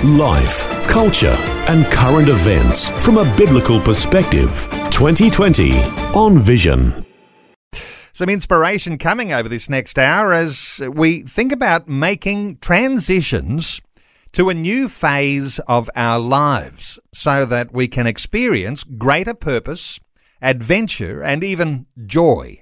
Life, culture, and current events from a biblical perspective. 2020 on Vision. Some inspiration coming over this next hour as we think about making transitions to a new phase of our lives so that we can experience greater purpose, adventure, and even joy.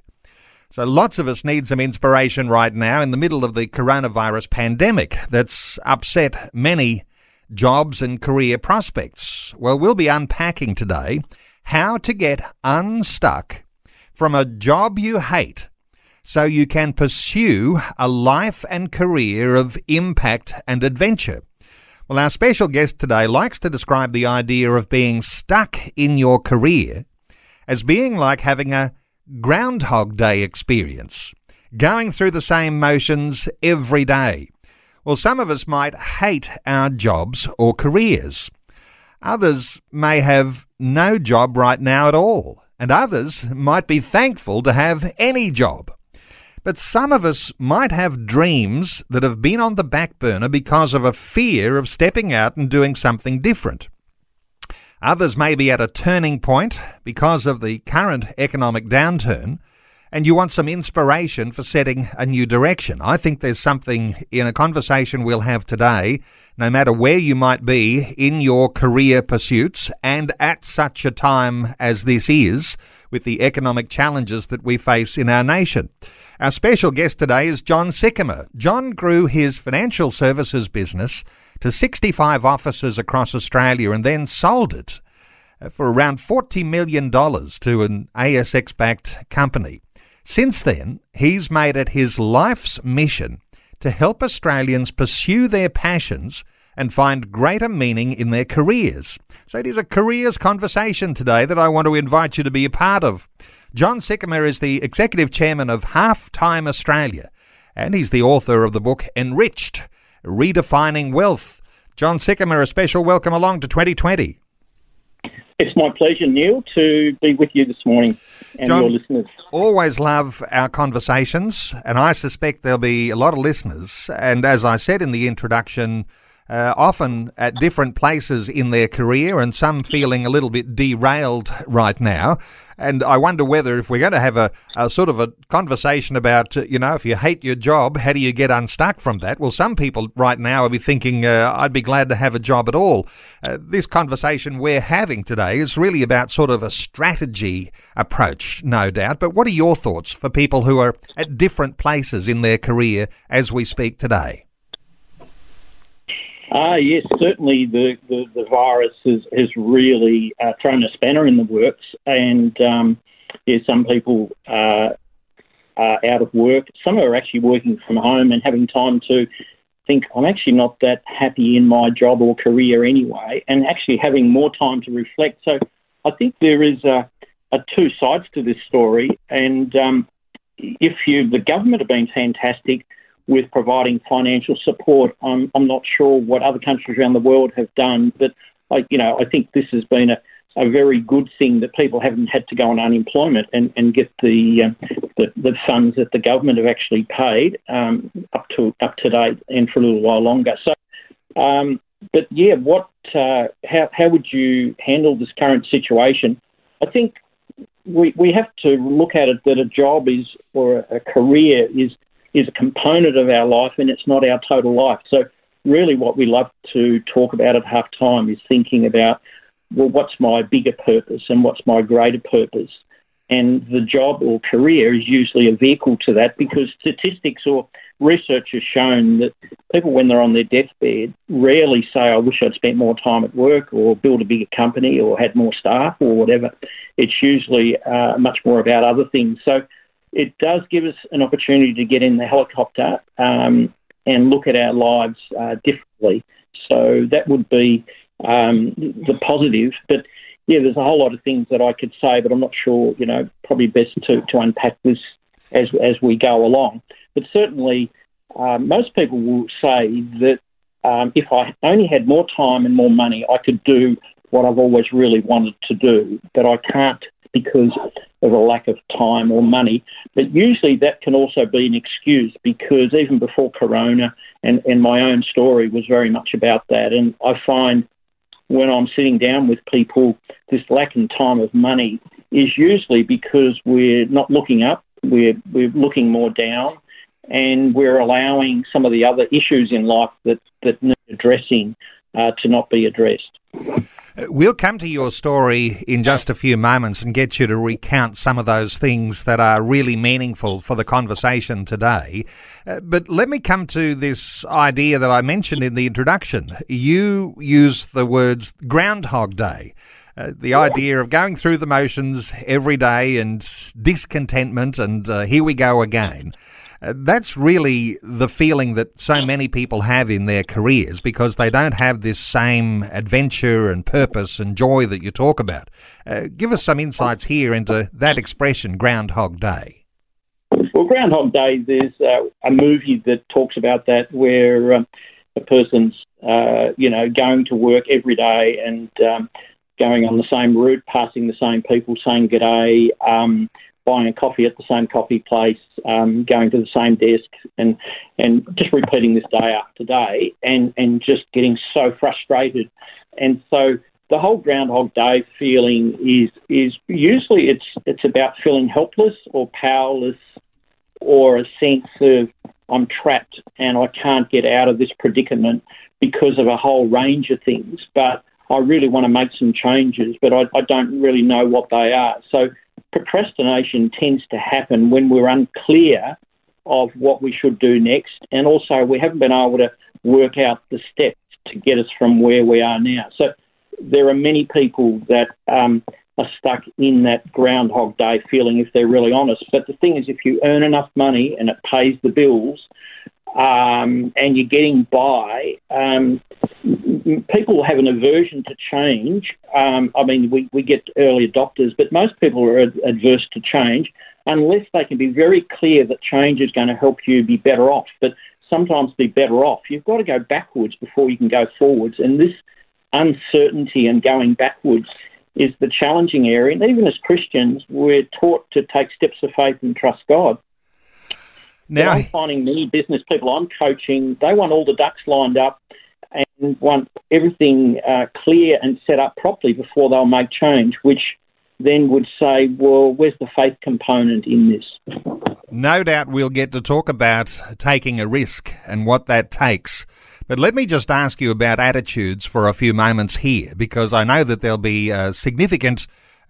So, lots of us need some inspiration right now in the middle of the coronavirus pandemic that's upset many jobs and career prospects. Well, we'll be unpacking today how to get unstuck from a job you hate so you can pursue a life and career of impact and adventure. Well, our special guest today likes to describe the idea of being stuck in your career as being like having a Groundhog Day experience, going through the same motions every day. Well, some of us might hate our jobs or careers. Others may have no job right now at all, and others might be thankful to have any job. But some of us might have dreams that have been on the back burner because of a fear of stepping out and doing something different. Others may be at a turning point because of the current economic downturn and you want some inspiration for setting a new direction. I think there's something in a conversation we'll have today, no matter where you might be in your career pursuits, and at such a time as this is, with the economic challenges that we face in our nation. Our special guest today is John Sycamore. John grew his financial services business to 65 offices across Australia and then sold it for around $40 million to an ASX backed company. Since then, he's made it his life's mission to help Australians pursue their passions and find greater meaning in their careers. So it is a careers conversation today that I want to invite you to be a part of. John Sycamore is the executive chairman of Half Time Australia, and he's the author of the book Enriched Redefining Wealth. John Sycamore, a special welcome along to 2020. It's my pleasure, Neil, to be with you this morning and John, your listeners. Always love our conversations, and I suspect there'll be a lot of listeners. And as I said in the introduction, uh, often at different places in their career and some feeling a little bit derailed right now. And I wonder whether if we're going to have a, a sort of a conversation about, uh, you know, if you hate your job, how do you get unstuck from that? Well, some people right now will be thinking, uh, I'd be glad to have a job at all. Uh, this conversation we're having today is really about sort of a strategy approach, no doubt. But what are your thoughts for people who are at different places in their career as we speak today? Ah, yes, certainly the, the, the virus has, has really uh, thrown a spanner in the works, and um, yeah, some people uh, are out of work. Some are actually working from home and having time to think, I'm actually not that happy in my job or career anyway, and actually having more time to reflect. So I think there is a, a two sides to this story, and um, if you, the government have been fantastic with providing financial support. I'm, I'm not sure what other countries around the world have done, but I, you know, I think this has been a, a very good thing that people haven't had to go on unemployment and, and get the, uh, the, the funds that the government have actually paid um, up to up to date and for a little while longer. So, um, but yeah, what uh, how how would you handle this current situation? I think we we have to look at it that a job is or a career is is a component of our life and it's not our total life. So, really, what we love to talk about at half time is thinking about, well, what's my bigger purpose and what's my greater purpose? And the job or career is usually a vehicle to that because statistics or research has shown that people, when they're on their deathbed, rarely say, I wish I'd spent more time at work or built a bigger company or had more staff or whatever. It's usually uh, much more about other things. So, it does give us an opportunity to get in the helicopter um, and look at our lives uh, differently. So that would be um, the positive. But yeah, there's a whole lot of things that I could say, but I'm not sure. You know, probably best to, to unpack this as as we go along. But certainly, uh, most people will say that um, if I only had more time and more money, I could do what I've always really wanted to do, but I can't because of a lack of time or money. But usually that can also be an excuse because even before Corona, and, and my own story was very much about that. And I find when I'm sitting down with people, this lack in time of money is usually because we're not looking up, we're, we're looking more down, and we're allowing some of the other issues in life that, that need addressing uh, to not be addressed. We'll come to your story in just a few moments and get you to recount some of those things that are really meaningful for the conversation today. Uh, but let me come to this idea that I mentioned in the introduction. You use the words Groundhog Day. Uh, the idea of going through the motions every day and discontentment, and uh, here we go again. Uh, that's really the feeling that so many people have in their careers because they don't have this same adventure and purpose and joy that you talk about. Uh, give us some insights here into that expression, Groundhog Day. Well, Groundhog Day, there's uh, a movie that talks about that where um, a person's, uh, you know, going to work every day and um, going on the same route, passing the same people, saying good day. Um, buying a coffee at the same coffee place, um, going to the same desk, and and just repeating this day after day, and and just getting so frustrated, and so the whole Groundhog Day feeling is is usually it's it's about feeling helpless or powerless, or a sense of I'm trapped and I can't get out of this predicament because of a whole range of things, but. I really want to make some changes, but I, I don't really know what they are. So procrastination tends to happen when we're unclear of what we should do next, and also we haven't been able to work out the steps to get us from where we are now. So there are many people that um, are stuck in that Groundhog Day feeling if they're really honest. But the thing is, if you earn enough money and it pays the bills, um, and you're getting by, um, people have an aversion to change. Um, I mean, we, we get early adopters, but most people are adverse to change unless they can be very clear that change is going to help you be better off. But sometimes be better off, you've got to go backwards before you can go forwards. And this uncertainty and going backwards is the challenging area. And even as Christians, we're taught to take steps of faith and trust God. Now, I'm finding many business people I'm coaching, they want all the ducks lined up and want everything uh, clear and set up properly before they'll make change, which then would say, well, where's the faith component in this? No doubt we'll get to talk about taking a risk and what that takes. But let me just ask you about attitudes for a few moments here, because I know that there'll be a significant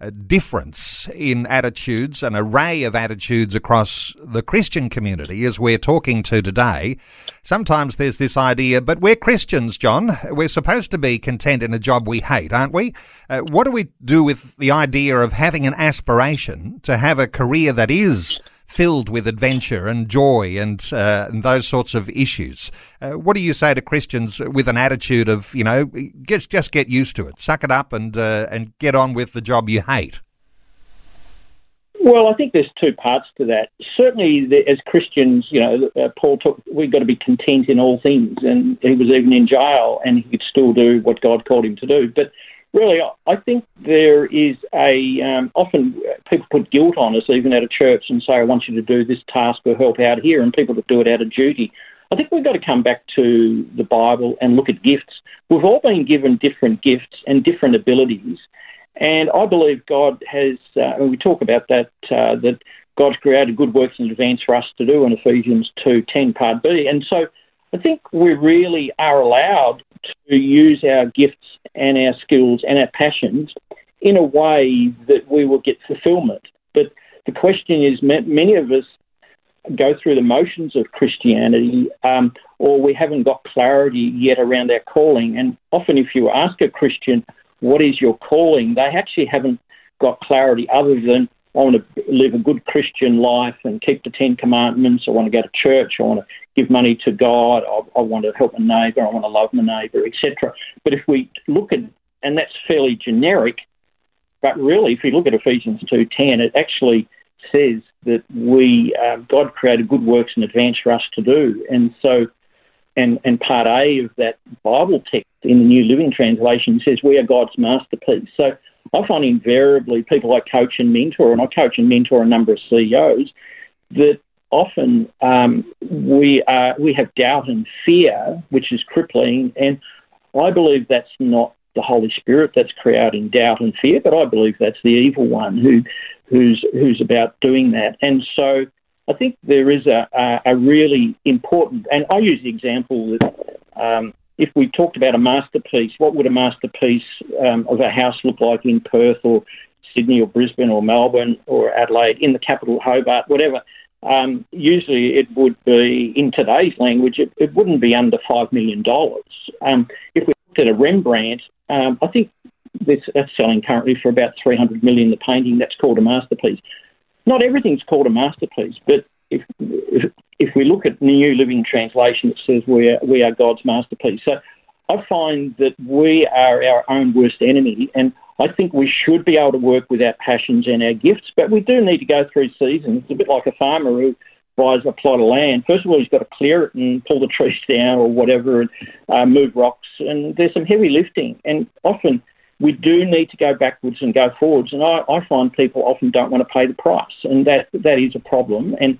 difference in attitudes, an array of attitudes across the Christian community as we're talking to today. Sometimes there's this idea, but we're Christians, John. We're supposed to be content in a job we hate, aren't we? Uh, what do we do with the idea of having an aspiration to have a career that is filled with adventure and joy and, uh, and those sorts of issues. Uh, what do you say to Christians with an attitude of, you know, just, just get used to it, suck it up and, uh, and get on with the job you hate? Well, I think there's two parts to that. Certainly, as Christians, you know, uh, Paul took, we've got to be content in all things, and he was even in jail, and he could still do what God called him to do. But really, I think there is a um, often people put guilt on us, even at a church, and say, "I want you to do this task or help out here," and people do it out of duty. I think we've got to come back to the Bible and look at gifts. We've all been given different gifts and different abilities, and I believe God has. Uh, and we talk about that uh, that God's created good works in advance for us to do in Ephesians two ten part B, and so. I think we really are allowed to use our gifts and our skills and our passions in a way that we will get fulfillment. But the question is, many of us go through the motions of Christianity, um, or we haven't got clarity yet around our calling. And often, if you ask a Christian, what is your calling, they actually haven't got clarity other than I want to live a good Christian life and keep the Ten Commandments. I want to go to church. I want to give money to God. I, I want to help my neighbour. I want to love my neighbour, etc. But if we look at, and that's fairly generic, But really, if you look at Ephesians 2.10, it actually says that we uh, God created good works in advance for us to do. And so, and, and part A of that Bible text in the New Living Translation says we are God's masterpiece. So I find invariably people I coach and mentor, and I coach and mentor a number of CEOs, that often um, we are we have doubt and fear, which is crippling, and I believe that's not the Holy Spirit that's creating doubt and fear, but I believe that's the evil one who who's who's about doing that. And so I think there is a, a, a really important, and I use the example that um, if we talked about a masterpiece, what would a masterpiece um, of a house look like in Perth or Sydney or Brisbane or Melbourne or Adelaide, in the capital Hobart, whatever? Um, usually it would be, in today's language, it, it wouldn't be under $5 million. Um, if we looked at a Rembrandt, um, I think that's, that's selling currently for about 300 million. The painting that's called a masterpiece. Not everything's called a masterpiece, but if, if, if we look at New Living Translation, it says we are, we are God's masterpiece. So I find that we are our own worst enemy, and I think we should be able to work with our passions and our gifts, but we do need to go through seasons. It's a bit like a farmer who buys a plot of land. First of all, he's got to clear it and pull the trees down or whatever and uh, move rocks, and there's some heavy lifting. And often we do need to go backwards and go forwards, and I, I find people often don't want to pay the price, and that that is a problem. And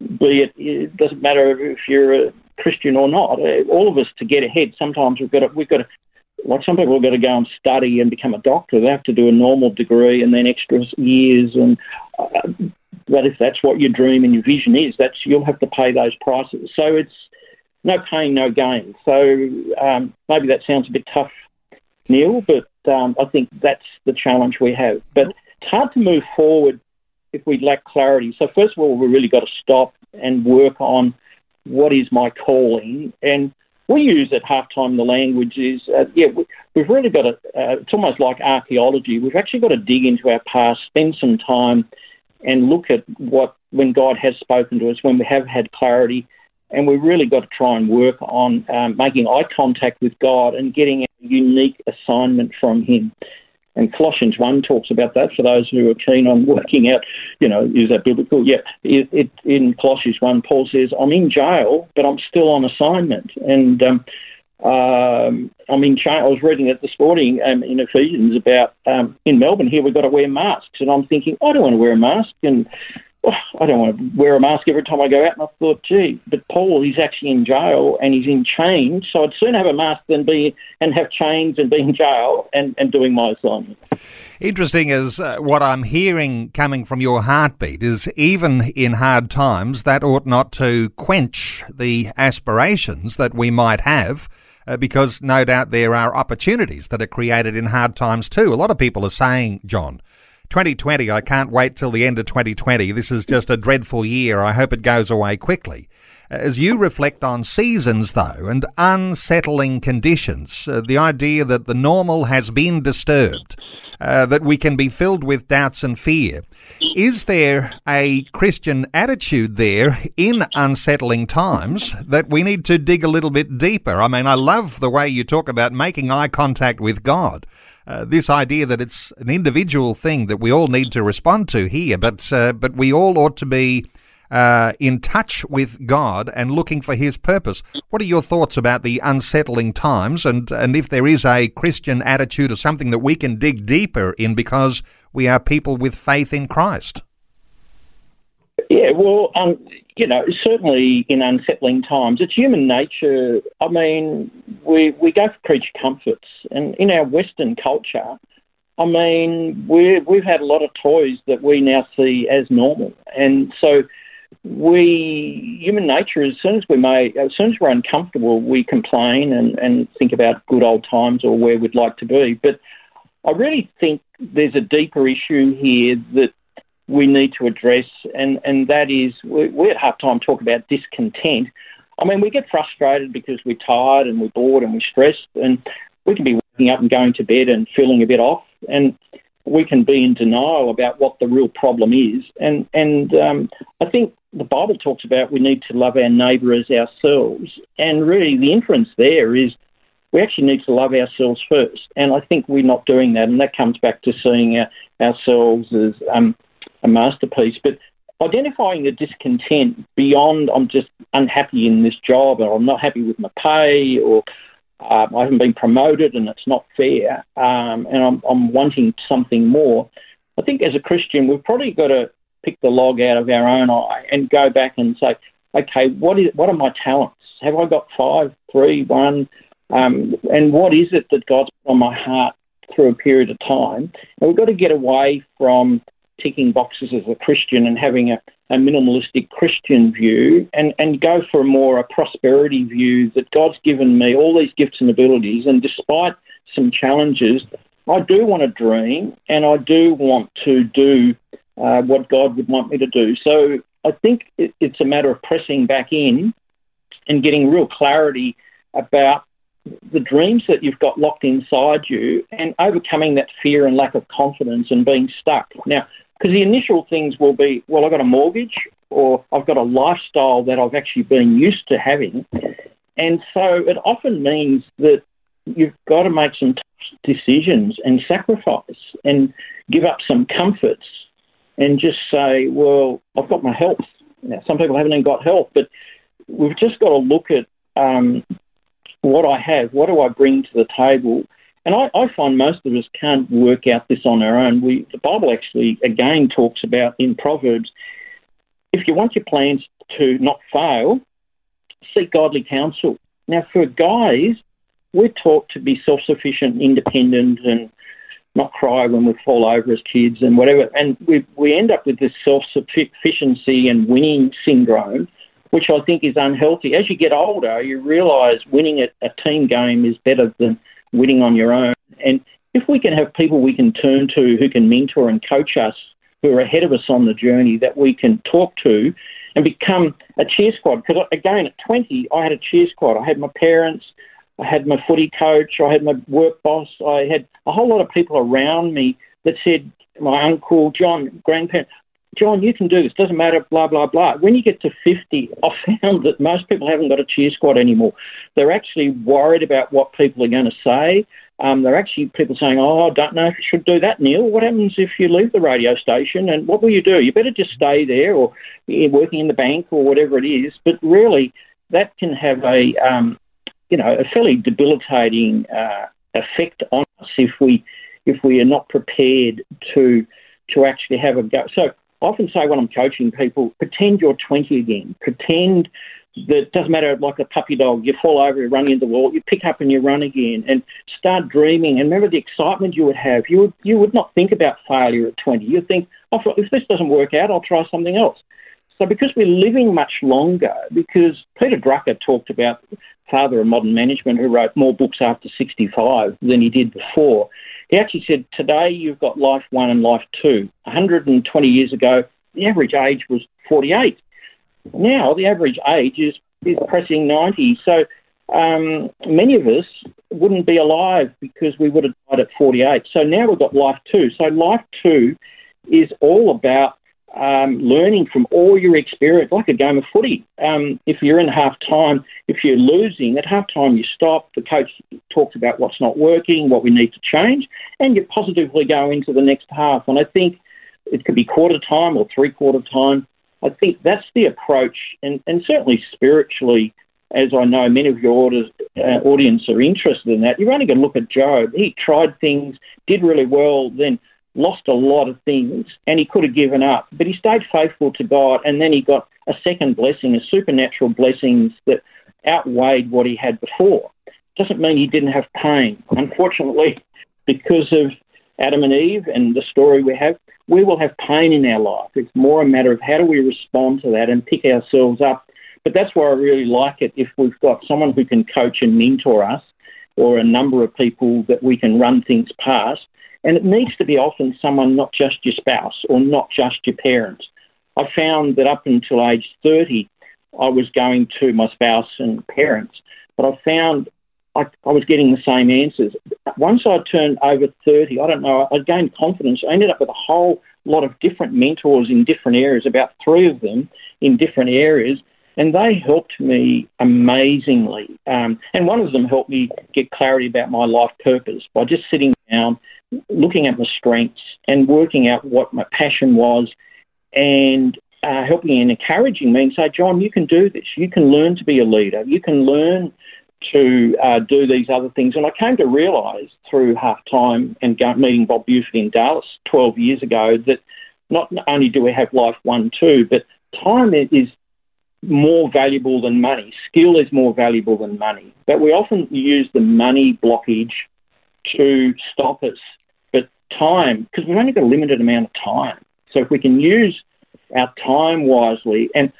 be it, it doesn't matter if you're a Christian or not. All of us to get ahead, sometimes we've got to, we've got to like some people have got to go and study and become a doctor. They have to do a normal degree and then extra years. And uh, but if that's what your dream and your vision is, that's you'll have to pay those prices. So it's no pain, no gain. So um, maybe that sounds a bit tough, Neil, but um, I think that's the challenge we have. But it's hard to move forward if we lack clarity. So first of all, we've really got to stop and work on what is my calling and we use at halftime the language is, uh, yeah, we, have really got to, uh, it's almost like archaeology. We've actually got to dig into our past, spend some time and look at what, when God has spoken to us, when we have had clarity, and we've really got to try and work on um, making eye contact with God and getting a unique assignment from Him. And Colossians 1 talks about that for those who are keen on working out, you know, is that biblical? Yeah. It, it, in Colossians 1, Paul says, I'm in jail, but I'm still on assignment. And um, um, I'm in jail. I was reading it this morning um, in Ephesians about um, in Melbourne here, we've got to wear masks. And I'm thinking, I don't want to wear a mask. And oh, I don't want to wear a mask every time I go out. And I thought, gee, but Paul, he's actually in jail and he's in chains, so I'd sooner have a mask than be and have chains and be in jail and, and doing my assignment. Interesting is uh, what I'm hearing coming from your heartbeat is even in hard times, that ought not to quench the aspirations that we might have. Uh, because no doubt there are opportunities that are created in hard times too. A lot of people are saying, John, 2020, I can't wait till the end of 2020. This is just a dreadful year. I hope it goes away quickly. As you reflect on seasons, though, and unsettling conditions, uh, the idea that the normal has been disturbed, uh, that we can be filled with doubts and fear, is there a Christian attitude there in unsettling times that we need to dig a little bit deeper? I mean, I love the way you talk about making eye contact with God. Uh, this idea that it's an individual thing that we all need to respond to here, but uh, but we all ought to be uh, in touch with God and looking for His purpose. What are your thoughts about the unsettling times, and and if there is a Christian attitude or something that we can dig deeper in because we are people with faith in Christ? Yeah, well, um, you know, certainly in unsettling times, it's human nature. I mean, we we go for creature comforts, and in our Western culture, I mean, we we've had a lot of toys that we now see as normal, and so we human nature. As soon as we may, as soon as we're uncomfortable, we complain and and think about good old times or where we'd like to be. But I really think there's a deeper issue here that we need to address, and, and that is we, we at halftime talk about discontent. I mean, we get frustrated because we're tired and we're bored and we're stressed, and we can be waking up and going to bed and feeling a bit off, and we can be in denial about what the real problem is. And and um, I think the Bible talks about we need to love our neighbour as ourselves, and really the inference there is we actually need to love ourselves first. And I think we're not doing that. And that comes back to seeing our, ourselves as um, a masterpiece. But identifying the discontent beyond I'm just unhappy in this job or I'm not happy with my pay or um, I haven't been promoted and it's not fair um, and I'm, I'm wanting something more. I think as a Christian, we've probably got to pick the log out of our own eye and go back and say, okay, what is what are my talents? Have I got five, three, one? Um, and what is it that God's put on my heart through a period of time? And we've got to get away from ticking boxes as a Christian and having a, a minimalistic Christian view and, and go for a more a prosperity view that God's given me all these gifts and abilities and despite some challenges, I do want to dream and I do want to do uh, what God would want me to do. So I think it, it's a matter of pressing back in and getting real clarity about the dreams that you've got locked inside you and overcoming that fear and lack of confidence and being stuck. Now, because the initial things will be, well, I've got a mortgage or I've got a lifestyle that I've actually been used to having. And so it often means that you've got to make some tough decisions and sacrifice and give up some comforts and just say, well, I've got my health. Now, some people haven't even got health, but we've just got to look at um, what I have, what do I bring to the table, and I, I, find most of us can't work out this on our own. We, the Bible actually, again, talks about in Proverbs if you want your plans to not fail, seek godly counsel. Now, for guys, we're taught to be self sufficient, independent, and not cry when we fall over as kids and whatever. And we, we end up with this self sufficiency and winning syndrome, which I think is unhealthy. As you get older, you realise winning at a team game is better than winning on your own. And if we can have people we can turn to who can mentor and coach us, who are ahead of us on the journey, that we can talk to and become a cheer squad. Because uh, again, at 20, I had a cheer squad. I had my parents, I had my footy coach, I had my work boss, I had a whole lot of people around me that said, my uncle, John, grandparent, John, you can do this. Doesn't matter, blah, blah, blah. When you get to 50, I found that most people haven't got a cheer squad anymore. They're actually worried about what people are going to say. Um, they're actually people saying, oh, I don't know if you should do that, Neil. What happens if you leave the radio station and what will you do? You better just stay there or you're working in the bank or whatever it is. But really, that can have a, um, you know, a fairly debilitating uh, effect on us if we, if we are not prepared to, to actually have a go. So often say when I'm coaching people, pretend you're 20 again. Pretend that doesn't matter, like a puppy dog, you fall over, you run into the wall, you pick up and you run again, and start dreaming. And remember the excitement you would have. You would you would not think about failure at 20. You'd think, oh, if this doesn't work out, I'll try something else. So because we're living much longer, because Peter Drucker talked about father of modern management who wrote more books after 65 than he did before. He actually said, today you've got life one and life two. 120 years ago, the average age was 48. Now the average age is, is pressing 90. So um, many of us wouldn't be alive because we would have died at 48. So now we've got life two. So life two is all about um, learning from all your experience, like a game of footy. Um, if you're in half time, if you're losing, at half time you stop, the coach talks about what's not working, what we need to change, and you positively go into the next half. And I think it could be quarter time or three quarter time. I think that's the approach, and, and certainly spiritually, as I know many of your orders, uh, audience are interested in that. You're only going to look at Job. He tried things, did really well, then lost a lot of things, and he could have given up, but he stayed faithful to God, and then he got a second blessing, a supernatural blessings that outweighed what he had before. Doesn't mean he didn't have pain. Unfortunately, because of Adam and Eve and the story we have, we will have pain in our life. It's more a matter of how do we respond to that and pick ourselves up. But that's why I really like it if we've got someone who can coach and mentor us or a number of people that we can run things past and it needs to be often someone, not just your spouse or not just your parents. I found that up until age 30, I was going to my spouse and parents, but I found I, I was getting the same answers. Once I turned over 30, I don't know, I gained confidence. I ended up with a whole lot of different mentors in different areas, about three of them in different areas. And they helped me amazingly. Um, and one of them helped me get clarity about my life purpose by just sitting down, looking at my strengths, and working out what my passion was, and uh, helping and encouraging me and say, John, you can do this. You can learn to be a leader. You can learn to uh, do these other things. And I came to realise through half time and meeting Bob Buford in Dallas 12 years ago that not only do we have life one, two, but time is more valuable than money. Skill is more valuable than money. But we often use the money blockage to stop us. But time, because we've only got a limited amount of time. So if we can use our time wisely, and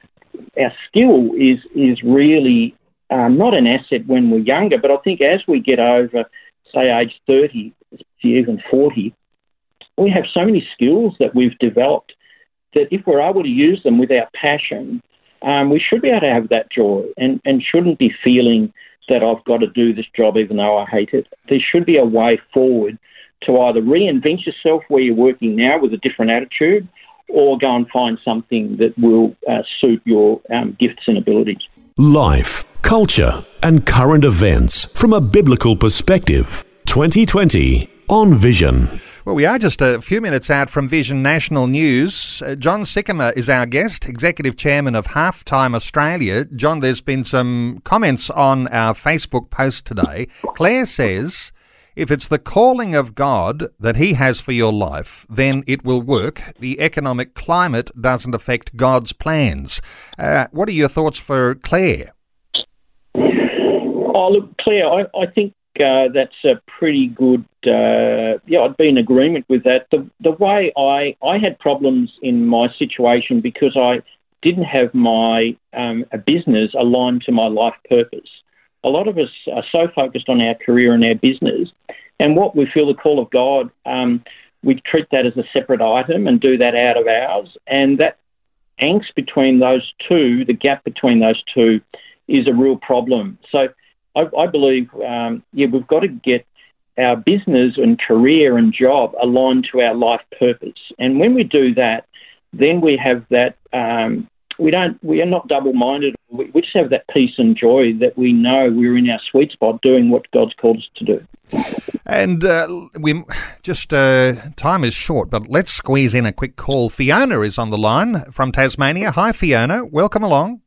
our skill is is really um, not an asset when we're younger, but I think as we get over, say, age 30, even 40, we have so many skills that we've developed that if we're able to use them with our passion, um, we should be able to have that joy and, and shouldn't be feeling that I've got to do this job even though I hate it. There should be a way forward to either reinvent yourself where you're working now with a different attitude or go and find something that will uh, suit your um, gifts and abilities. Life, culture, and current events from a biblical perspective. 2020 on Vision. Well, we are just a few minutes out from Vision National News. Uh, John Sycamore is our guest, Executive Chairman of Halftime Australia. John, there's been some comments on our Facebook post today. Claire says, if it's the calling of God that He has for your life, then it will work. The economic climate doesn't affect God's plans. Uh, what are your thoughts for Claire? Oh, look, Claire, I, I think uh, that's a pretty good. Uh, yeah, I'd be in agreement with that. The the way I I had problems in my situation because I didn't have my um, a business aligned to my life purpose. A lot of us are so focused on our career and our business, and what we feel the call of God. Um, we treat that as a separate item and do that out of ours, and that angst between those two, the gap between those two, is a real problem. So I, I believe, um, yeah, we've got to get our business and career and job aligned to our life purpose. And when we do that, then we have that. Um, we don't. We are not double-minded. We, we just have that peace and joy that we know we're in our sweet spot doing what God's called us to do. And uh, we just uh, time is short, but let's squeeze in a quick call. Fiona is on the line from Tasmania. Hi, Fiona. Welcome along.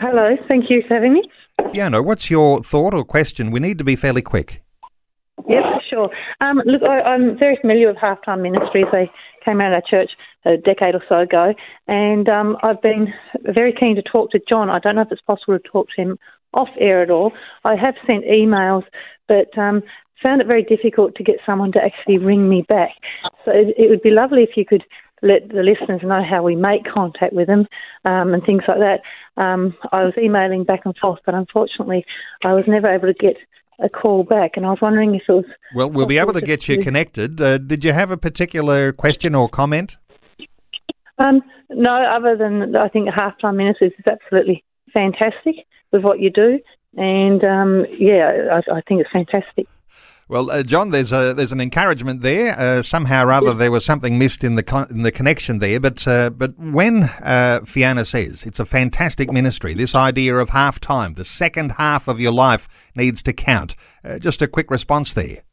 Hello. Thank you for having me. Fiona, what's your thought or question? We need to be fairly quick. Yes, for sure. Um, look, I, am very familiar with Halftime Ministries. They came out of our church a decade or so ago, and um, I've been very keen to talk to John. I don't know if it's possible to talk to him off air at all. I have sent emails, but um, found it very difficult to get someone to actually ring me back. So it, it would be lovely if you could let the listeners know how we make contact with them um, and things like that. Um, I was emailing back and forth, but unfortunately, I was never able to get a call back, and I was wondering if it was. Well, we'll be able to get you connected. Uh, did you have a particular question or comment? Um, no, other than I think halftime ministers is absolutely fantastic with what you do, and um, yeah, I, I think it's fantastic. Well, uh, John, there's a there's an encouragement there. Uh, somehow or other, there was something missed in the con- in the connection there. But uh, but when uh, Fiona says it's a fantastic ministry, this idea of half time, the second half of your life needs to count. Uh, just a quick response there.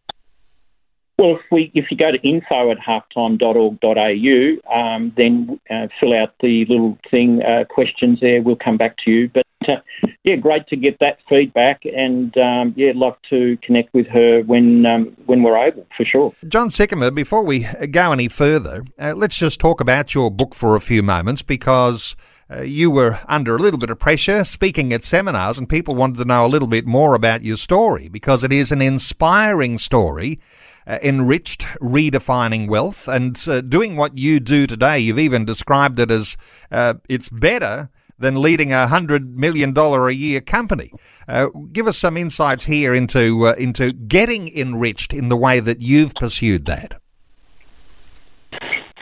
Well, if we if you go to info at halftime.org.au, um, then uh, fill out the little thing questions there. We'll come back to you. But uh, yeah, great to get that feedback, and um, yeah, love to connect with her when um, when we're able, for sure. John Sycamore, before we go any further, uh, let's just talk about your book for a few moments because. Uh, you were under a little bit of pressure speaking at seminars, and people wanted to know a little bit more about your story because it is an inspiring story, uh, enriched, redefining wealth, and uh, doing what you do today. You've even described it as uh, it's better than leading a hundred million dollar a year company. Uh, give us some insights here into uh, into getting enriched in the way that you've pursued that.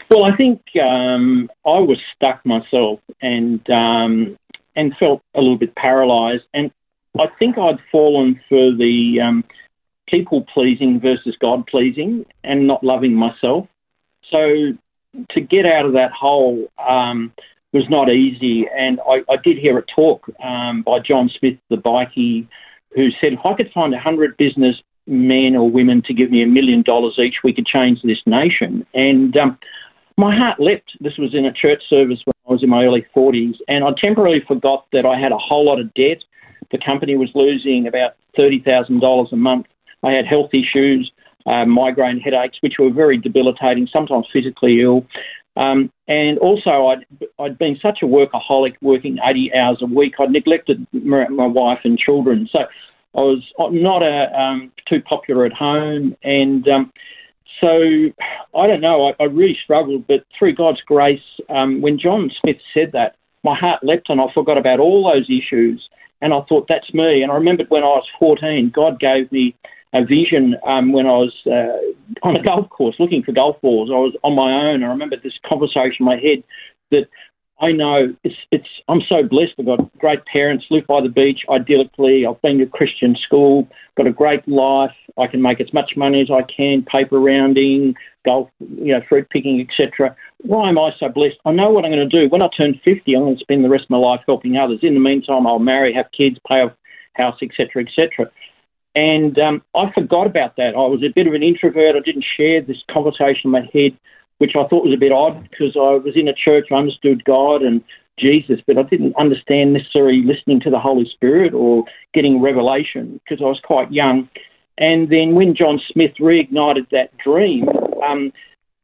Well, I think um, I was stuck myself and um, and felt a little bit paralysed, and I think I'd fallen for the um, people pleasing versus God pleasing, and not loving myself. So to get out of that hole, um, was not easy. And I, I did hear a talk um, by John Smith, the bikie, who said if I could find 100 business men or women to give me a million dollars each, we could change this nation. And um, my heart leapt. This was in a church service when I was in my early 40s, and I temporarily forgot that I had a whole lot of debt. The company was losing about $30,000 a month. I had health issues, uh, migraine headaches, which were very debilitating, sometimes physically ill. Um, and also, I'd, I'd been such a workaholic, working 80 hours a week, I'd neglected my, wife and children. So I was not a, um, too popular at home. And um, so I don't know, I, I, really struggled. But through God's grace, um, when John Smith said that, my heart leapt and I forgot about all those issues. And I thought, that's me. And I remembered when I was 14, God gave me a vision um, when I was uh, on a golf course looking for golf balls. I was on my own. I remember this conversation in my head that I know it's it's I'm so blessed. I've got great parents, live by the beach idyllically. I've been to Christian school, got a great life. I can make as much money as I can, paper rounding, golf, you know, fruit picking, etc. Why am I so blessed? I know what I'm going to do. When I turn 50, I'm going to spend the rest of my life helping others. In the meantime, I'll marry, have kids, pay off house, etc., etc. And um, I forgot about that. I was a bit of an introvert. I didn't share this conversation in my head, which I thought was a bit odd because I was in a church, I understood God and Jesus, but I didn't understand necessarily listening to the Holy Spirit or getting revelation because I was quite young. And then when John Smith reignited that dream, um,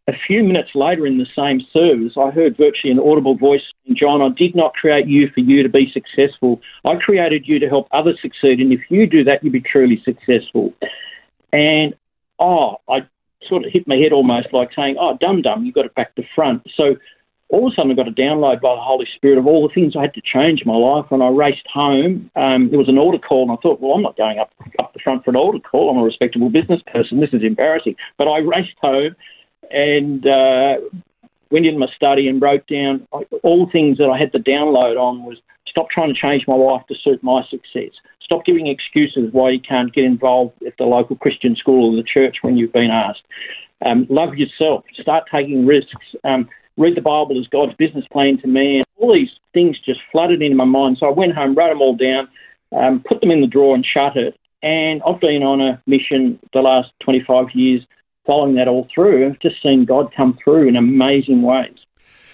a few minutes later in the same service, I heard virtually an audible voice saying, John, I did not create you for you to be successful. I created you to help others succeed. And if you do that, you'll be truly successful. And, oh, I sort of hit my head almost like saying, oh, dum dum, you've got it back to front. So all of a sudden I got a download by the Holy Spirit of all the things I had to change in my life. And I raced home. Um, there was an altar call, and I thought, well, I'm not going up up the front for an altar call. I'm a respectable business person. This is embarrassing. But I raced home and uh, went into my study and wrote down all things that I had to download on was stop trying to change my life to suit my success. Stop giving excuses why you can't get involved at the local Christian school or the church when you've been asked. Um, love yourself. Start taking risks. Um, read the Bible as God's business plan to me. And all these things just flooded into my mind. So I went home, wrote them all down, um, put them in the drawer and shut it. And I've been on a mission the last 25 years following that all through, just seen God come through in amazing ways.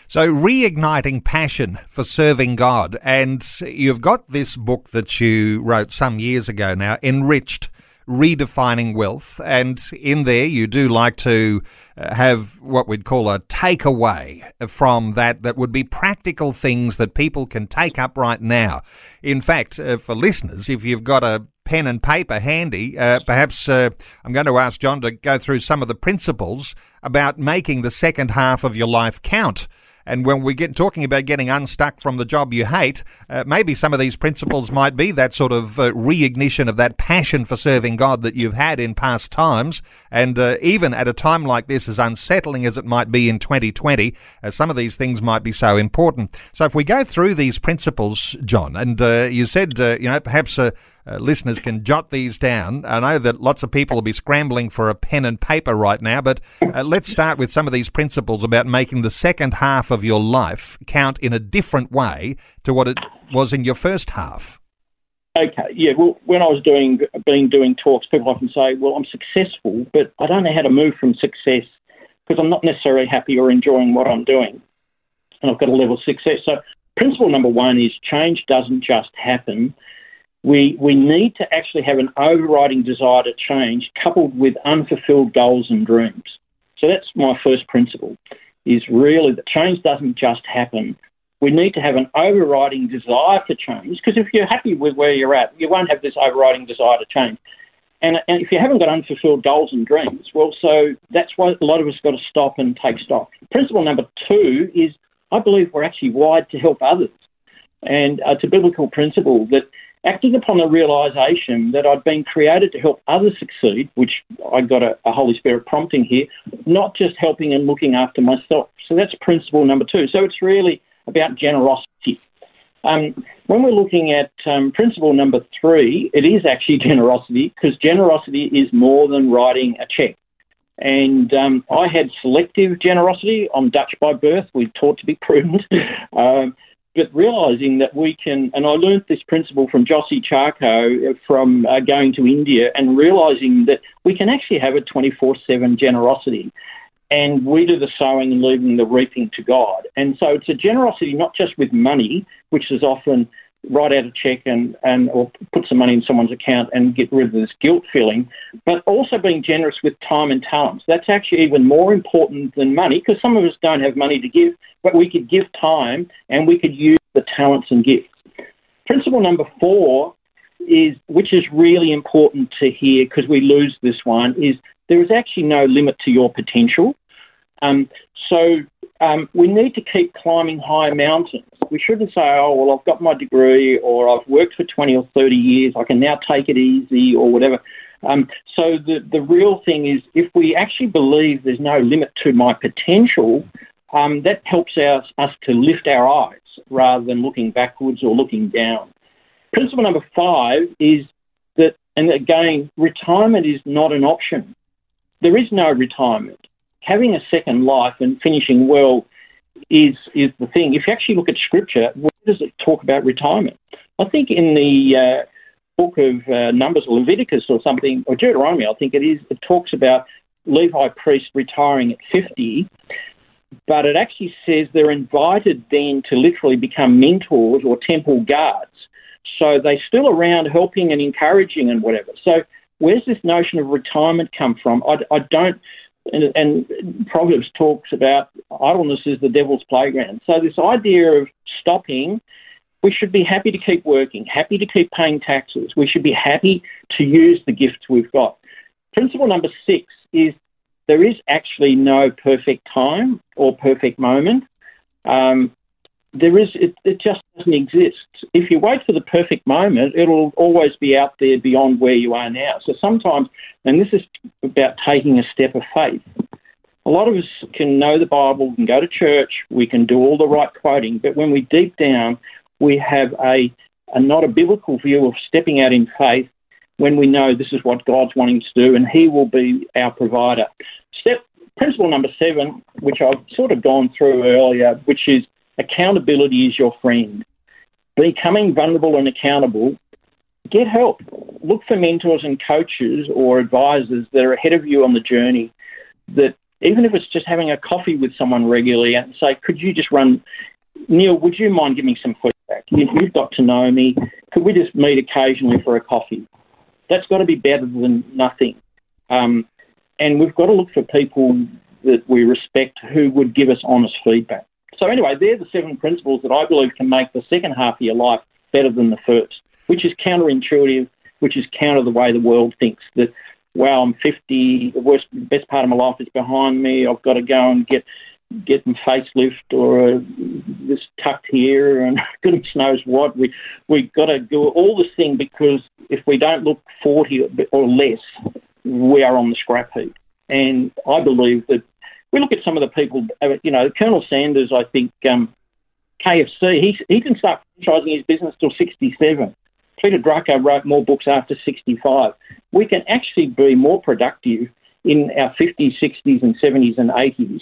So, reigniting passion for serving God. And you've got this book that you wrote some years ago now, Enriched Redefining Wealth. And in there, you do like to uh, have what we'd call a takeaway from that, that would be practical things that people can take up right now. In fact, uh, for listeners, if you've got a pen and paper handy, uh, perhaps uh, I'm going to ask John to go through some of the principles about making the second half of your life count. And when we get talking about getting unstuck from the job you hate, uh, maybe some of these principles might be that sort of uh, reignition of that passion for serving God that you've had in past times. And uh, even at a time like this, as unsettling as it might be in 2020, uh, some of these things might be so important. So if we go through these principles, John, and uh, you said, uh, you know, perhaps uh, listeners can jot these down. I know that lots of people will be scrambling for a pen and paper right now, but uh, let's start with some of these principles about making the second half of your life count in a different way to what it was in your first half. Okay, yeah. Well, when I was doing been doing talks, people often say, "Well, I'm successful, but I don't know how to move from success because I'm not necessarily happy or enjoying what I'm doing, and I've got a level of success." So, principle number one is change doesn't just happen we, we need to actually have an overriding desire to change coupled with unfulfilled goals and dreams. So that's my first principle is really that change doesn't just happen. We need to have an overriding desire for change because if you're happy with where you're at, you won't have this overriding desire to change. And, and if you haven't got unfulfilled goals and dreams, well, so that's why a lot of us got to stop and take stock. Principle number two is I believe we're actually wired to help others. And it's a biblical principle that acting upon the realization that I'd been created to help others succeed, which I got a, a, Holy Spirit prompting here, not just helping and looking after myself. So that's principle number two. So it's really about generosity. Um, when we're looking at um, principle number three, it is actually generosity because generosity is more than writing a check. And um, I had selective generosity. I'm Dutch by birth. We're taught to be prudent. but realizing that we can, and I learned this principle from Jossy Chacko from uh, going to India and realizing that we can actually have a 24 7 generosity. And we do the sowing and leaving the reaping to God. And so it's a generosity not just with money, which is often write out a check and, and or put some money in someone's account and get rid of this guilt feeling, but also being generous with time and talents. That's actually even more important than money because some of us don't have money to give, but we could give time and we could use the talents and gifts. Principle number four is, which is really important to hear because we lose this one, is there is actually no limit to your potential. Um, so um, we need to keep climbing higher mountains. We shouldn't say, oh, well, I've got my degree or I've worked for 20 or 30 years, I can now take it easy or whatever. Um, so the, the real thing is if we actually believe there's no limit to my potential, um, that helps us, us to lift our eyes rather than looking backwards or looking down. Principle number five is that, and again, retirement is not an option. There is no retirement having a second life and finishing well is is the thing. If you actually look at Scripture, where does it talk about retirement? I think in the uh, book of uh, Numbers, or Leviticus, or something, or Deuteronomy, I think it is. It talks about Levi priests retiring at fifty, but it actually says they're invited then to literally become mentors or temple guards. So they're still around helping and encouraging and whatever. So where's this notion of retirement come from? I, I don't and, and Proverbs talks about idleness is the devil's playground. So this idea of stopping, we should be happy to keep working, happy to keep paying taxes. We should be happy to use the gifts we've got. Principle number six is there is actually no perfect time or perfect moment. Um, there is it, it just doesn't exist. If you wait for the perfect moment, it'll always be out there beyond where you are now. So sometimes, and this is about taking a step of faith. A lot of us can know the Bible, can go to church, we can do all the right quoting, but when we deep down, we have a, a not a biblical view of stepping out in faith when we know this is what God's wanting to do and He will be our provider. Step principle number seven, which I've sort of gone through earlier, which is accountability is your friend. Becoming vulnerable and accountable, get help. Look for mentors and coaches or advisors that are ahead of you on the journey. That even if it's just having a coffee with someone regularly and say, could you just run, Neil, would you mind giving some feedback? You've got to know me. Could we just meet occasionally for a coffee? That's got to be better than nothing. Um, and we've got to look for people that we respect who would give us honest feedback. So anyway, they're the seven principles that I believe can make the second half of your life better than the first, which is counterintuitive, which is counter the way the world thinks that, wow, I'm 50, the worst, best part of my life is behind me. I've got to go and get get a facelift or a, this tucked here and goodness knows what. We we got to do all this thing because if we don't look 40 or less, we are on the scrap heap. And I believe that we look at some of the people, uh, you know, Colonel Sanders, I think, um, KFC, he, he didn't start franchising his business till 67. Peter Drucker wrote more books after 65. We can actually be more productive in our 50s, 60s, and 70s and 80s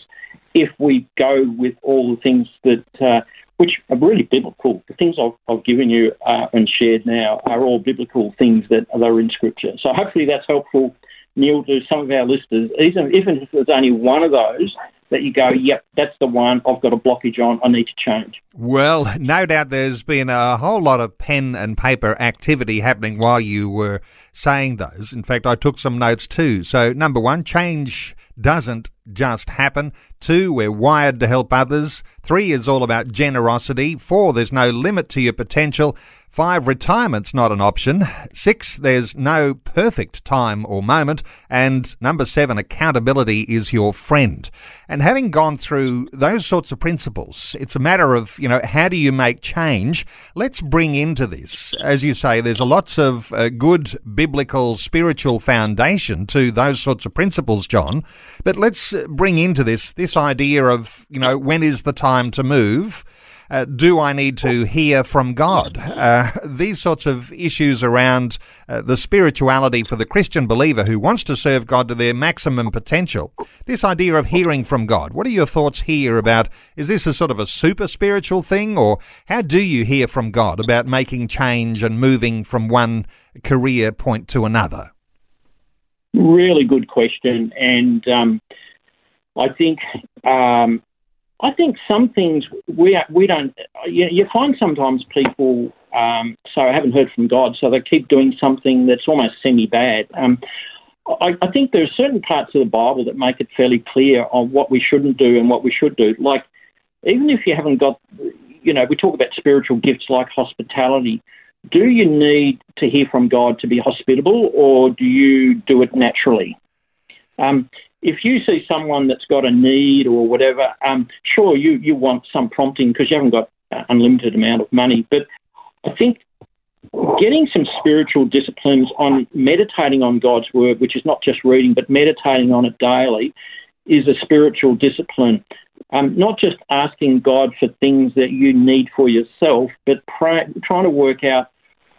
if we go with all the things that, uh, which are really biblical. The things I've, I've given you uh, and shared now are all biblical things that are in Scripture. So hopefully that's helpful Neil, to some of our listeners, even, even if there's only one of those that you go, yep, that's the one I've got a blockage on, I need to change. Well, no doubt there's been a whole lot of pen and paper activity happening while you were saying those. In fact, I took some notes too. So, number one, change doesn't just happen. Two, we're wired to help others. Three is all about generosity. Four, there's no limit to your potential. Five, retirement's not an option. Six, there's no perfect time or moment. And number seven, accountability is your friend. And having gone through those sorts of principles, it's a matter of, you know, how do you make change? Let's bring into this, as you say, there's lots of uh, good biblical, spiritual foundation to those sorts of principles, John. But let's bring into this this idea of, you know, when is the time to move? Uh, do I need to hear from God? Uh, these sorts of issues around uh, the spirituality for the Christian believer who wants to serve God to their maximum potential. This idea of hearing from God. What are your thoughts here about? Is this a sort of a super spiritual thing, or how do you hear from God about making change and moving from one career point to another? Really good question, and um, I think um, I think some things we we don't. You, you find sometimes people um, so I haven't heard from God, so they keep doing something that's almost semi bad. Um, I, I, think there are certain parts of the Bible that make it fairly clear on what we shouldn't do and what we should do. Like even if you haven't got, you know, we talk about spiritual gifts like hospitality. Do you need to hear from God to be hospitable, or do you do it naturally? Um, if you see someone that's got a need or whatever, um, sure, you, you want some prompting because you haven't got an unlimited amount of money. But I think getting some spiritual disciplines on meditating on God's word, which is not just reading, but meditating on it daily, is a spiritual discipline. Um, not just asking God for things that you need for yourself, but pray, trying to work out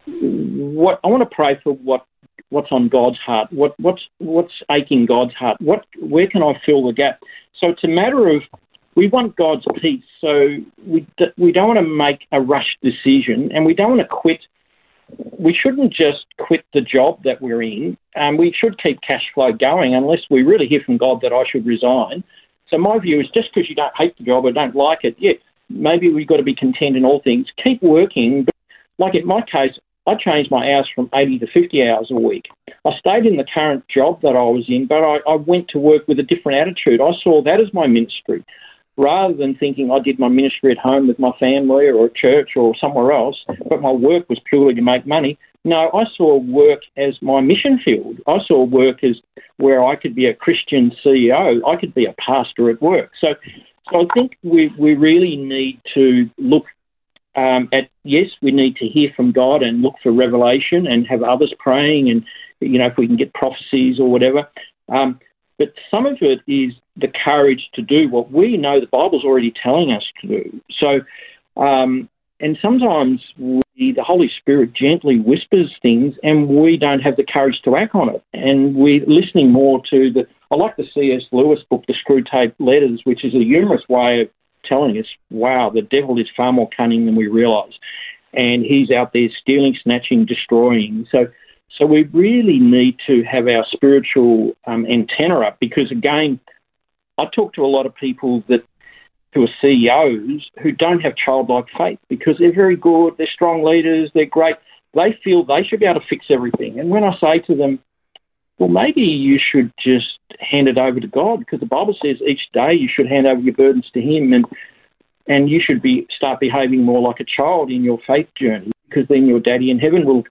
what I want to pray for what what's on God's heart, what what's what's aching God's heart, what where can I fill the gap? So it's a matter of we want God's peace, so we we don't want to make a rush decision, and we don't want to quit. We shouldn't just quit the job that we're in. Um, we should keep cash flow going unless we really hear from God that I should resign. So my view is just because you don't hate the job or don't like it, yeah, maybe we've got to be content in all things. Keep working. But like in my case, I changed my hours from 80 to 50 hours a week. I stayed in the current job that I was in, but I, I went to work with a different attitude. I saw that as my ministry. Rather than thinking I did my ministry at home with my family or at church or somewhere else, but my work was purely to make money, no, I saw work as my mission field. I saw work as where I could be a Christian CEO. I could be a pastor at work. So, so I think we, we really need to look um, at yes, we need to hear from God and look for revelation and have others praying, and you know if we can get prophecies or whatever. Um, but some of it is the courage to do what we know the Bible's already telling us to do. So, um, and sometimes we, the Holy Spirit gently whispers things, and we don't have the courage to act on it. And we're listening more to the. I like the C.S. Lewis book, The Screwtape Letters, which is a humorous way of telling us, wow, the devil is far more cunning than we realise. And he's out there stealing, snatching, destroying. So, so we really need to have our spiritual um, antenna up because, again, I talk to a lot of people that who are CEOs who don't have childlike faith because they're very good, they're strong leaders, they're great. They feel they should be able to fix everything. And when I say to them, well, maybe you should just hand it over to God because the Bible says each day you should hand over your burdens to Him and and you should be start behaving more like a child in your faith journey because then your daddy in heaven will.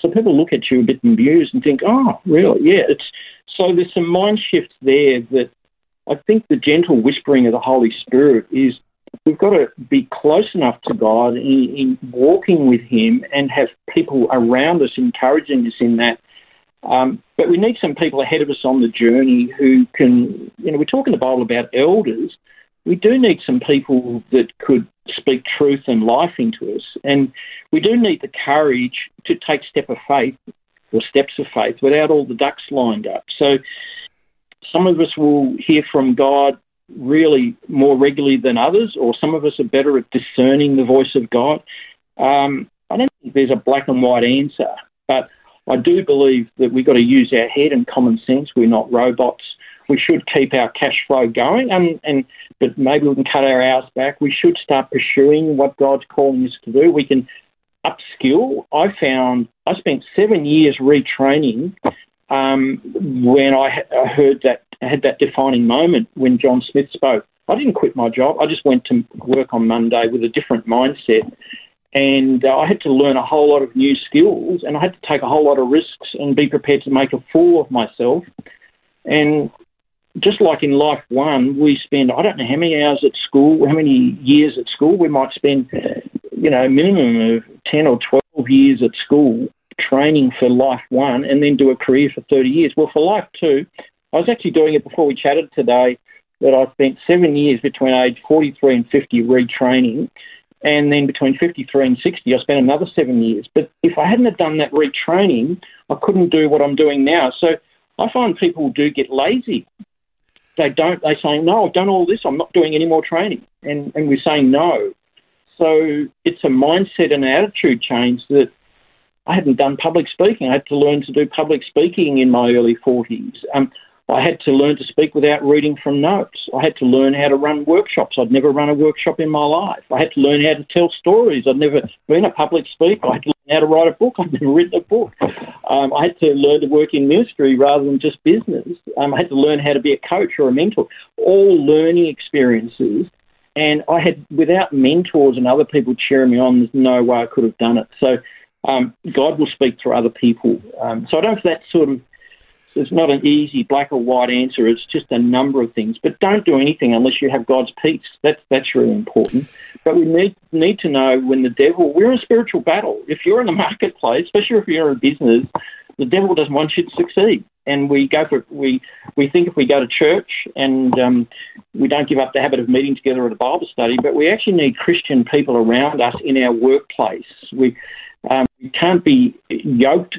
So people look at you a bit amused and think, oh, really? Yeah. It's so there's some mind shifts there that I think the gentle whispering of the Holy Spirit is we've got to be close enough to God in, in walking with Him and have people around us encouraging us in that um, but we need some people ahead of us on the journey who can, you know, we're talking the Bible about elders. We do need some people that could speak truth and life into us. And we do need the courage to take step of faith or steps of faith without all the ducks lined up. So some of us will hear from God really more regularly than others, or some of us are better at discerning the voice of God. Um, I don't think there's a black and white answer, but I do believe that we've got to use our head and common sense. We're not robots. We should keep our cash flow going, and, and but maybe we can cut our hours back. We should start pursuing what God's calling us to do. We can upskill. I found I spent seven years retraining um, when I, I heard that I had that defining moment when John Smith spoke. I didn't quit my job. I just went to work on Monday with a different mindset and uh, I had to learn a whole lot of new skills, and I had to take a whole lot of risks and be prepared to make a fool of myself. And just like in life one, we spend I don't know how many hours at school, how many years at school. We might spend, you know, a minimum of ten or twelve years at school training for life one, and then do a career for thirty years. Well, for life two, I was actually doing it before we chatted today. That I spent seven years between age 43 and 50 retraining And then between 53 and 60, I spent another seven years. But if I hadn't have done that retraining, I couldn't do what I'm doing now. So I find people do get lazy. They don't, they say, no, I've done all this, I'm not doing any more training. And, and we're saying no. So it's a mindset and attitude change that I hadn't done public speaking. I had to learn to do public speaking in my early 40s. Um, I had to learn to speak without reading from notes. I had to learn how to run workshops. I'd never run a workshop in my life. I had to learn how to tell stories. I'd never been a public speaker. I had to learn how to write a book. I'd never written a book. Um, I had to learn to work in ministry rather than just business. Um, I had to learn how to be a coach or a mentor. All learning experiences. And I had, without mentors and other people cheering me on, there's no way I could have done it. So um, God will speak through other people. Um, so I don't know if that sort of it's not an easy black or white answer. It's just a number of things. But don't do anything unless you have God's peace. That's that's really important. But we need need to know when the devil. We're in a spiritual battle. If you're in the marketplace, especially if you're in business, the devil doesn't want you to succeed. And we go for we we think if we go to church and um, we don't give up the habit of meeting together at a Bible study, but we actually need Christian people around us in our workplace. We um, we can't be yoked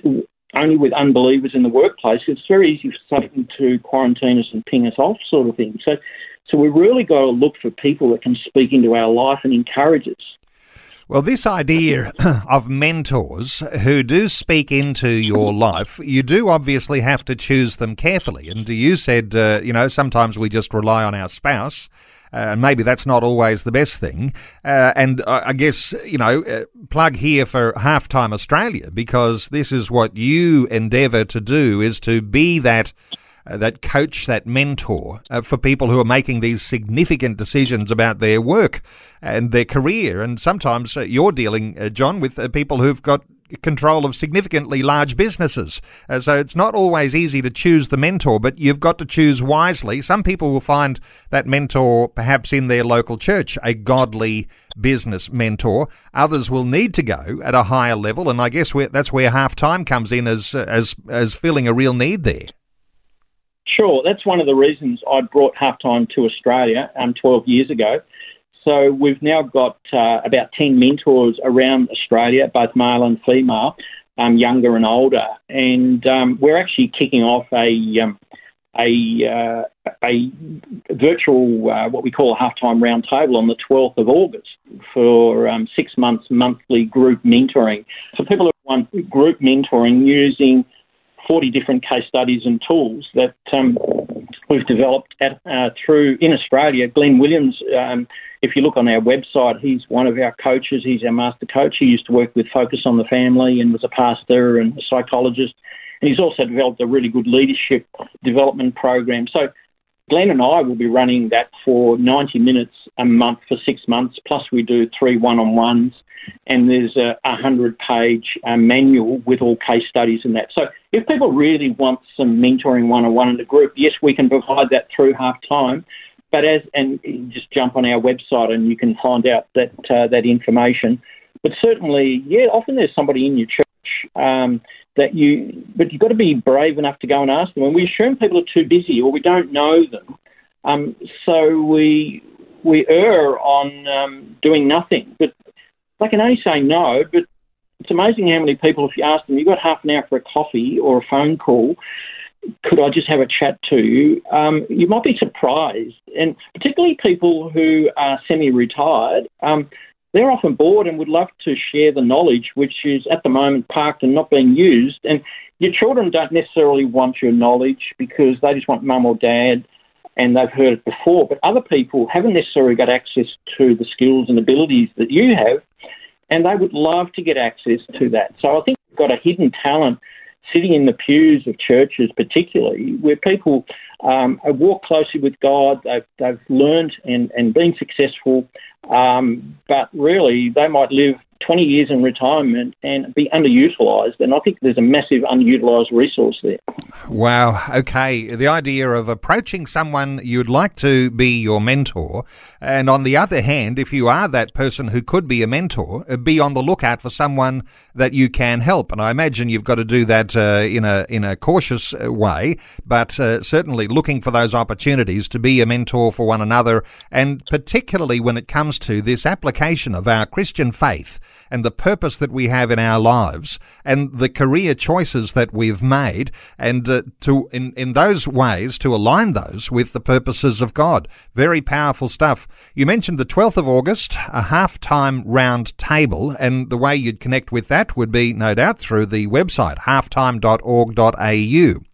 only with unbelievers in the workplace, it's very easy for Satan to quarantine us and ping us off, sort of thing. So, so we've really got to look for people that can speak into our life and encourage us. Well, this idea of mentors who do speak into your life, you do obviously have to choose them carefully. And you said, uh, you know, sometimes we just rely on our spouse. Uh, and maybe that's not always the best thing. Uh, and I guess, you know, uh, plug here for Halftime Australia because this is what you endeavour to do is to be that. Uh, that coach, that mentor uh, for people who are making these significant decisions about their work and their career. And sometimes you're dealing, John, with people who've got control of significantly large businesses. Uh, so it's not always easy to choose the mentor, but you've got to choose wisely. Some people will find that mentor perhaps in their local church, a godly business mentor. Others will need to go at a higher level, and I guess that's where half time comes in as as as filling a real need there. Sure, that's one of the reasons I brought halftime to Australia um, 12 years ago so we've now got uh, about 10 mentors around Australia, both male and female, um, younger and older. And um, we're actually kicking off a um, a, uh, a virtual, uh, what we call a halftime roundtable on the 12th of August for um, six months monthly group mentoring. So people who want group mentoring using 40 different case studies and tools that um, we've developed at, uh, through in Australia. Glenn Williams, um, if you look on our website, he's one of our coaches. He's our master coach. He used to work with Focus on the Family and was a pastor and a psychologist. And he's also developed a really good leadership development program. So Glenn and I will be running that for 90 minutes a month for six months, plus we do three one-on-ones, and there's a 100-page uh, manual with all case studies in that. So if people really want some mentoring one-on-one in the group, yes, we can provide that through half time. But as and just jump on our website and you can find out that uh, that information. But certainly, yeah, often there's somebody in your church um, that you, but you've got to be brave enough to go and ask them. And we assume people are too busy or we don't know them, um, so we we err on um, doing nothing. But they can only say no. But it's amazing how many people, if you ask them, you've got half an hour for a coffee or a phone call, could I just have a chat to you? Um, you might be surprised, and particularly people who are semi-retired. Um, they're often bored and would love to share the knowledge which is at the moment parked and not being used. And your children don't necessarily want your knowledge because they just want mum or dad and they've heard it before. But other people haven't necessarily got access to the skills and abilities that you have, and they would love to get access to that. So I think you've got a hidden talent sitting in the pews of churches, particularly, where people um, walked closely with God, they've, they've learned and, and been successful, um, but really they might live 20 years in retirement and be underutilised. And I think there's a massive underutilised resource there. Wow. Okay. The idea of approaching someone you'd like to be your mentor, and on the other hand, if you are that person who could be a mentor, uh, be on the lookout for someone that you can help. And I imagine you've got to do that uh, in a in a cautious uh, way, but uh, certainly looking for those opportunities to be a mentor for one another, and particularly when it comes to this application of our Christian faith and the purpose that we have in our lives and the career choices that we've made and uh, to in, in those ways to align those with the purposes of God. Very powerful stuff. You mentioned the 12th of August, a halftime round table, and the way you'd connect with that would be no doubt through the website halftime.org.au.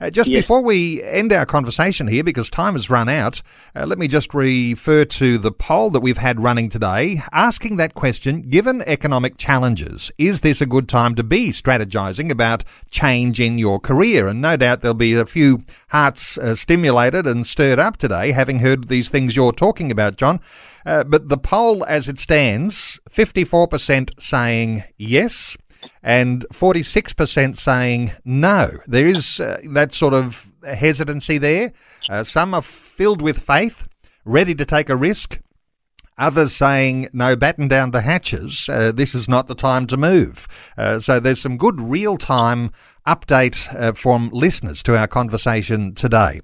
Uh, just yes. before we end our conversation here, because time has run out, uh, let me just refer to the poll that we've had running today, asking that question given economic challenges, is this a good time to be strategizing about change in your career? And no doubt there'll be a few hearts uh, stimulated and stirred up today, having heard these things you're talking about, John. Uh, but the poll as it stands, 54% saying yes, and 46% saying no. There is uh, that sort of hesitancy there. Uh, some are filled with faith, ready to take a risk. Others saying, no, batten down the hatches. Uh, this is not the time to move. Uh, so there's some good real time update uh, from listeners to our conversation today.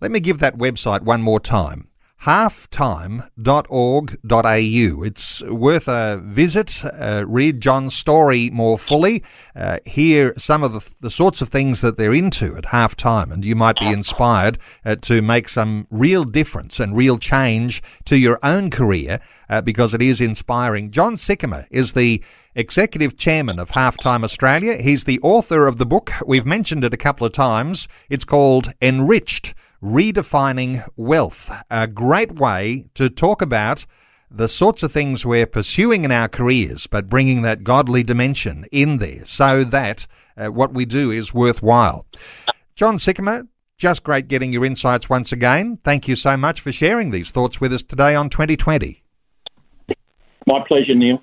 Let me give that website one more time halftime.org.au. It's worth a visit, uh, read John's story more fully, uh, hear some of the, the, sorts of things that they're into at halftime, and you might be inspired uh, to make some real difference and real change to your own career uh, because it is inspiring. John Sycamore is the Executive Chairman of Halftime Australia. He's the author of the book. We've mentioned it a couple of times. It's called Enriched Redefining Wealth, a great way to talk about the sorts of things we're pursuing in our careers, but bringing that godly dimension in there so that uh, what we do is worthwhile. John Sycamore, just great getting your insights once again. Thank you so much for sharing these thoughts with us today on 2020. My pleasure, Neil.